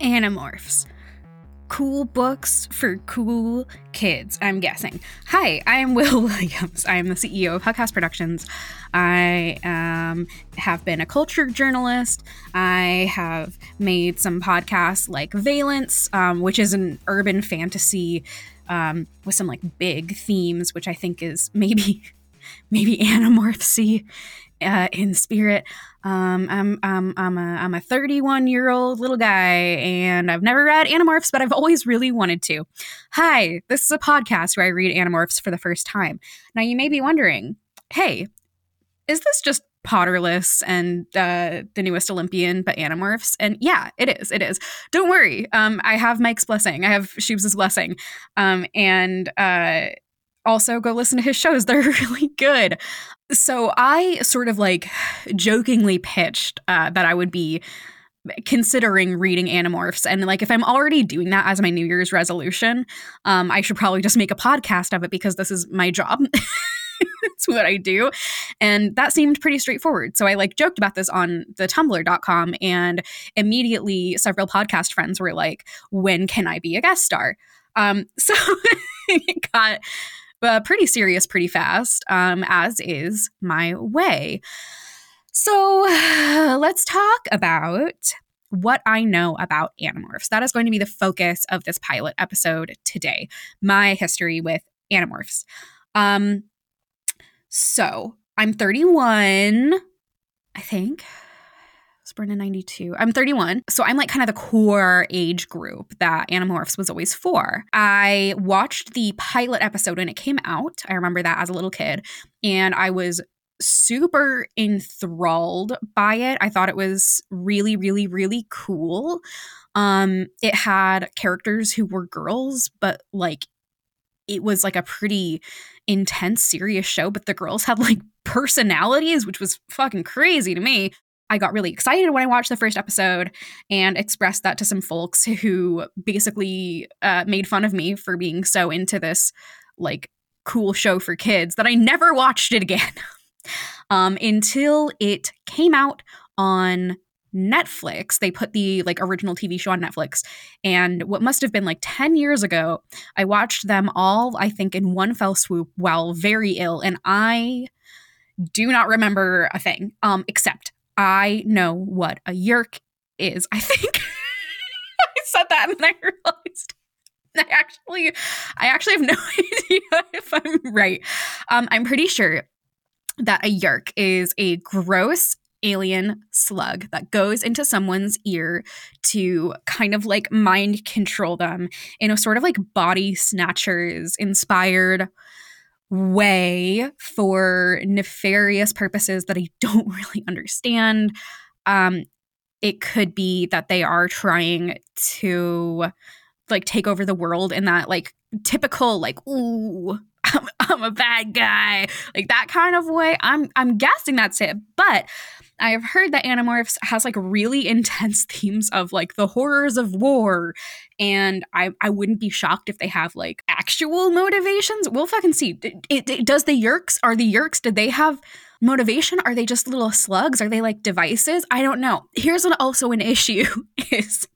Animorphs. Cool books for cool kids, I'm guessing. Hi, I am Wil Williams. I am the CEO of Hug House Productions. I um, have been a culture journalist. I have made some podcasts like Valence, um, which is an urban fantasy um, with some like big themes, which I think is maybe maybe Animorphsy uh, in spirit. Um, I'm I'm I'm a I'm a 31 year old little guy, and I've never read Animorphs, but I've always really wanted to. Hi, this is a podcast where I read Animorphs for the first time. Now you may be wondering, hey, is this just Potterless and uh, the newest Olympian, but Animorphs. And yeah, it is. It is. Don't worry. Um, I have Mike's blessing. I have Shubes' blessing. Um, and uh, also go listen to his shows. They're really good. So I sort of like jokingly pitched uh, that I would be considering reading Animorphs and like if i'm already doing that as my new year's resolution um i should probably just make a podcast of it because this is my job it's what i do and that seemed pretty straightforward so i like joked about this on the tumblr.com and immediately several podcast friends were like when can i be a guest star um so it got uh, pretty serious pretty fast, um, as is my way. So let's talk about what I know about Animorphs. That is going to be the focus of this pilot episode today. My history with Animorphs. Um, so I'm 31, I think was born in 92. I'm 31. So I'm like kind of the core age group that Animorphs was always for. I watched the pilot episode when it came out. I remember that as a little kid. And I was super enthralled by it. I thought it was really, really, really cool. Um, it had characters who were girls, but like it was like a pretty intense, serious show, but the girls had like personalities, which was fucking crazy to me. I got really excited when I watched the first episode and expressed that to some folks who basically uh, made fun of me for being so into this like cool show for kids that I never watched it again um, until it came out on Netflix. They put the like original TV show on Netflix. And what must have been like 10 years ago, I watched them all, I think, in one fell swoop while very ill. And I do not remember a thing um, except I know what a yeerk is. I think I said that and then I realized I actually I actually have no idea if I'm right. Um, I'm pretty sure that a yeerk is a gross alien slug that goes into someone's ear to kind of like mind control them in a sort of like body snatchers inspired way for nefarious purposes that I don't really understand. Um, it could be that they are trying to like take over the world in that like typical like ooh I'm, I'm a bad guy like that kind of way. I'm I'm guessing that's it, but I have heard that Animorphs has like really intense themes of like the horrors of war, and I I wouldn't be shocked if they have like actual motivations. We'll fucking see. It, it, it, does the Yeerks are the Yeerks? Did they have motivation? Are they just little slugs? Are they like devices? I don't know. Here's an, also an issue is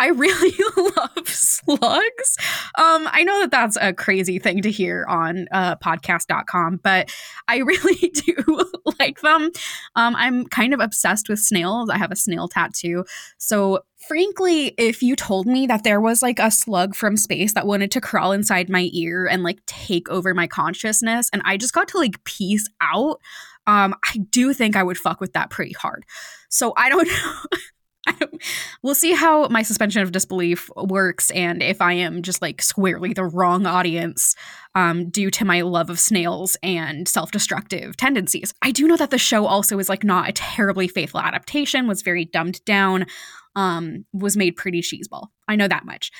I really love slugs. Um, I know that that's a crazy thing to hear on uh, podcast.com, but I really do like them. Um, I'm kind of obsessed with snails. I have a snail tattoo. So, frankly, if you told me that there was like a slug from space that wanted to crawl inside my ear and like take over my consciousness, and I just got to like peace out, um, I do think I would fuck with that pretty hard. So, I don't know we'll see how my suspension of disbelief works and if I am just like squarely the wrong audience um, due to my love of snails and self destructive tendencies. I do know that the show also is like not a terribly faithful adaptation, was very dumbed down, um, was made pretty cheeseball. I know that much.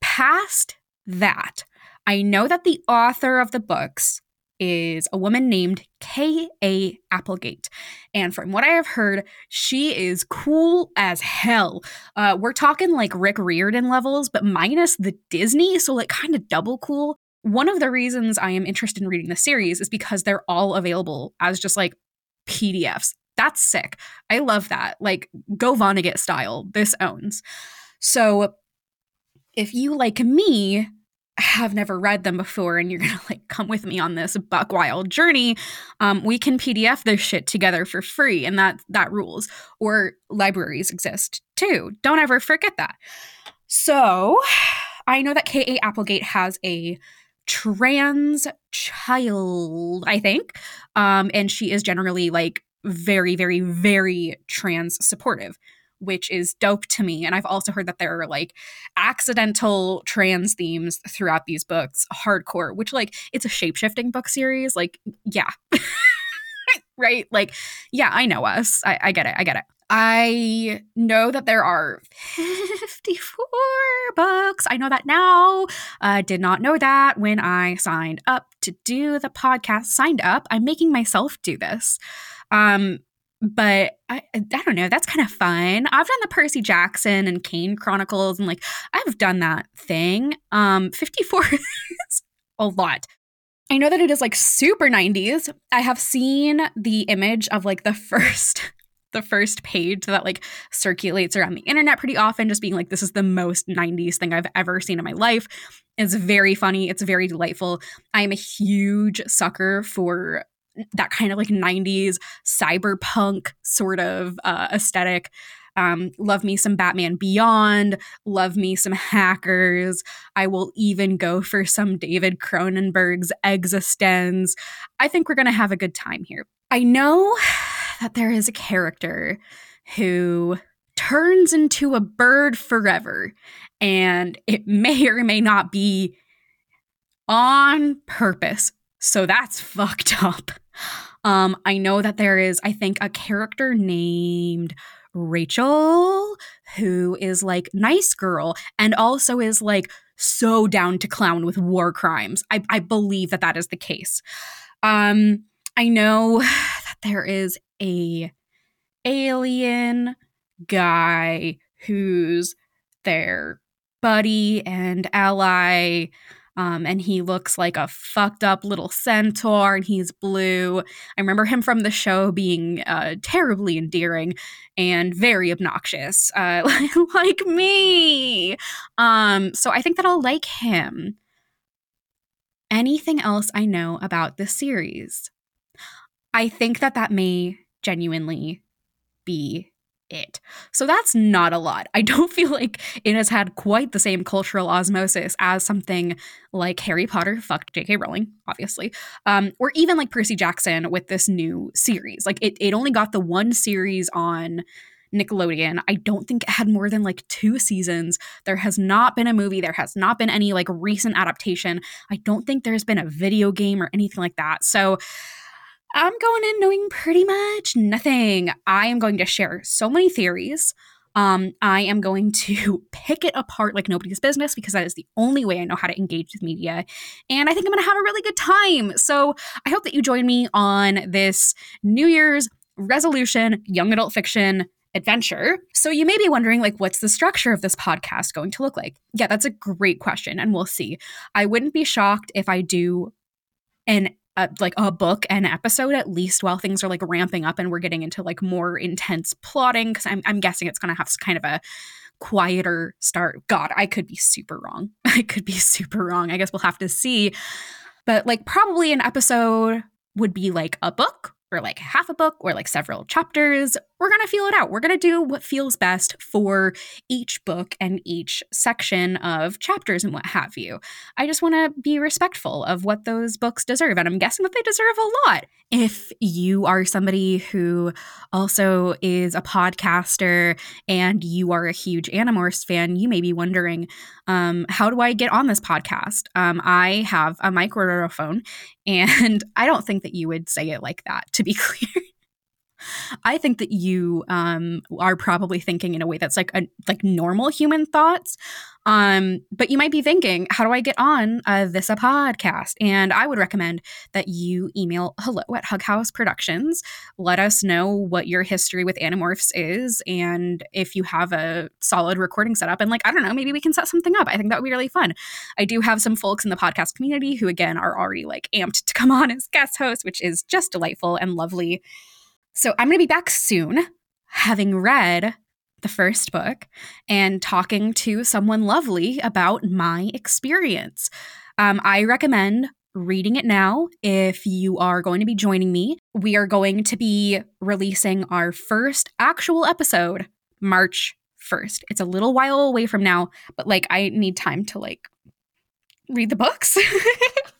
Past that, I know that the author of the books is a woman named K.A. Applegate. And from what I have heard, she is cool as hell. Uh, we're talking like Rick Riordan levels, but minus the Disney, so like kind of double cool. One of the reasons I am interested in reading the series is because they're all available as just like PDFs. That's sick. I love that. Like, go Vonnegut style. This owns. So if you, like me, have never read them before and you're gonna like come with me on this buck wild journey um, we can pdf this shit together for free and that that rules. Or libraries exist too. Don't ever forget that. So i know that ka applegate has a trans child i think um, and she is generally like very very very trans supportive which is dope to me. And I've also heard that there are like accidental trans themes throughout these books, hardcore, which like it's a shape shifting book series. Like, yeah. right? Like, yeah, I know us. I, I get it. I get it. I know that there are 54 books. I know that now. I uh, did not know that when I signed up to do the podcast. Signed up. I'm making myself do this. Um, but I, I don't know. That's kind of fun. I've done the Percy Jackson and Kane Chronicles, and like I've done that thing. Um, 54 is a lot. I know that it is like super 90s. I have seen the image of like the first the first page that like circulates around the internet pretty often just being like this is the most 90s thing I've ever seen in my life. It's very funny, it's very delightful. I am a huge sucker for that kind of like 90s cyberpunk sort of uh, aesthetic. Um, love me some Batman Beyond, love me some hackers. I will even go for some David Cronenberg's eXistenZ. I think we're going to have a good time here. I know that there is a character who turns into a bird forever, and it may or may not be on purpose. So that's fucked up. Um, I know that there is, I think, a character named Rachel who is like nice girl and also is like so down to clown with war crimes. I, I believe that that is the case. Um, I know that there is a alien guy who's their buddy and ally um, and he looks like a fucked up little centaur and he's blue. I remember him from the show being uh, terribly endearing and very obnoxious, uh, like me. Um, so I think that I'll like him. Anything else I know about this series? I think that that may genuinely be it. So that's not a lot. I don't feel like it has had quite the same cultural osmosis as something like Harry Potter, fuck J.K. Rowling, obviously, um, or even like Percy Jackson with this new series. Like it, it only got the one series on Nickelodeon. I don't think it had more than like two seasons. There has not been a movie. There has not been any like recent adaptation. I don't think there's been a video game or anything like that. So I'm going in knowing pretty much nothing. I am going to share so many theories. Um, I am going to pick it apart like nobody's business because that is the only way I know how to engage with media. And I think I'm going to have a really good time. So I hope that you join me on this New Year's resolution young adult fiction adventure. So you may be wondering like what's the structure of this podcast going to look like? Yeah, that's a great question and we'll see. I wouldn't be shocked if I do an like a book an episode at least while things are like ramping up and we're getting into like more intense plotting because I'm, I'm guessing it's going to have kind of a quieter start. God i could be super wrong. I could be super wrong. I guess we'll have to see. But like probably an episode would be like a book or like half a book or like several chapters. We're going to feel it out. We're going to do what feels best for each book and each section of chapters and what have you. I just want to be respectful of what those books deserve. And I'm guessing that they deserve a lot. If you are somebody who also is a podcaster and you are a huge Animorphs fan, you may be wondering, um, how do I get on this podcast? Um, I have a microphone, and I don't think that you would say it like that, to be clear. I think that you um, are probably thinking in a way that's like a, like normal human thoughts. Um, but you might be thinking, how do I get on uh, this a podcast? And I would recommend that you email hello at Hug House Productions. Let us know what your history with Animorphs is, and if you have a solid recording setup. And like, I don't know, maybe we can set something up. I think that would be really fun. I do have some folks in the podcast community who, again, are already like amped to come on as guest hosts, which is just delightful and lovely. So I'm going to be back soon, having read the first book and talking to someone lovely about my experience. Um, I recommend reading it now if you are going to be joining me. We are going to be releasing our first actual episode March 1st. It's a little while away from now, but like I need time to like read the books.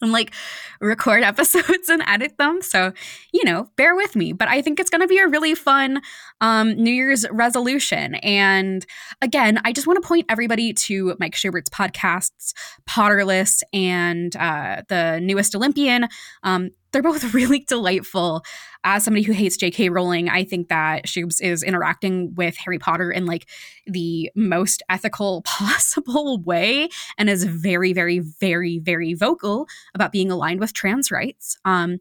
and like record episodes and edit them. So, you know, bear with me. But I think it's going to be a really fun um, New Year's resolution. And again, I just want to point everybody to Mike Schubert's podcasts, Potterless and uh, the newest Olympian. Um, they're both really delightful. As somebody who hates J.K. Rowling, I think that Shubes is interacting with Harry Potter in like the most ethical possible way and is very, very, very, very vocal about being aligned with trans rights. Um,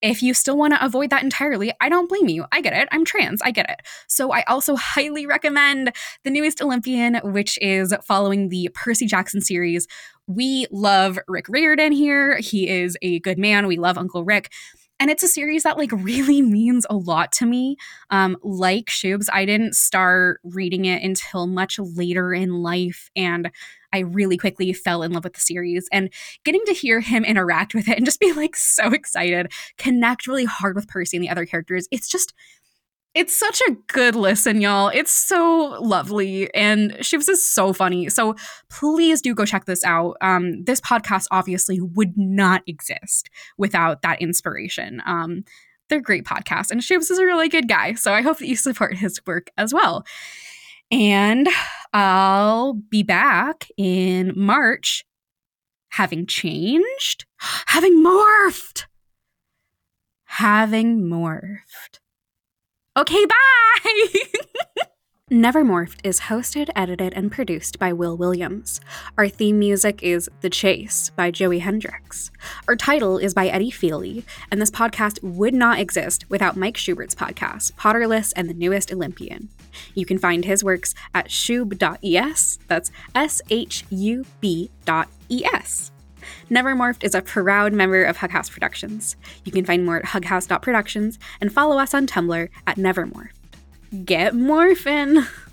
if you still want to avoid that entirely, I don't blame you. I get it. I'm trans. I get it. So I also highly recommend the newest Olympian, which is following the Percy Jackson series. We love Rick Riordan here. He is a good man. We love Uncle Rick. And it's a series that like really means a lot to me. Um, like Shubes, I didn't start reading it until much later in life. And I really quickly fell in love with the series and getting to hear him interact with it and just be like so excited, connect really hard with Percy and the other characters. It's just it's such a good listen, y'all. It's so lovely, and Shubes is so funny. So please do go check this out. Um, this podcast obviously would not exist without that inspiration. Um, they're great podcasts, and Shubes is a really good guy. So I hope that you support his work as well. And I'll be back in March having changed, having morphed, having morphed. Okay, bye! Nevermorphed is hosted, edited, and produced by Wil Williams. Our theme music is The Chase by Joey Hendrixx. Our title is by Eddie Feeley, and this podcast would not exist without Mike Schubert's podcast, Potterless and the Newest Olympian. You can find his works at shub.es, that's S H U B dot E S. Nevermorphed is a proud member of Hughouse Productions. You can find more at hughouse.productions and follow us on Tumblr at Nevermorphed. Get morphin'!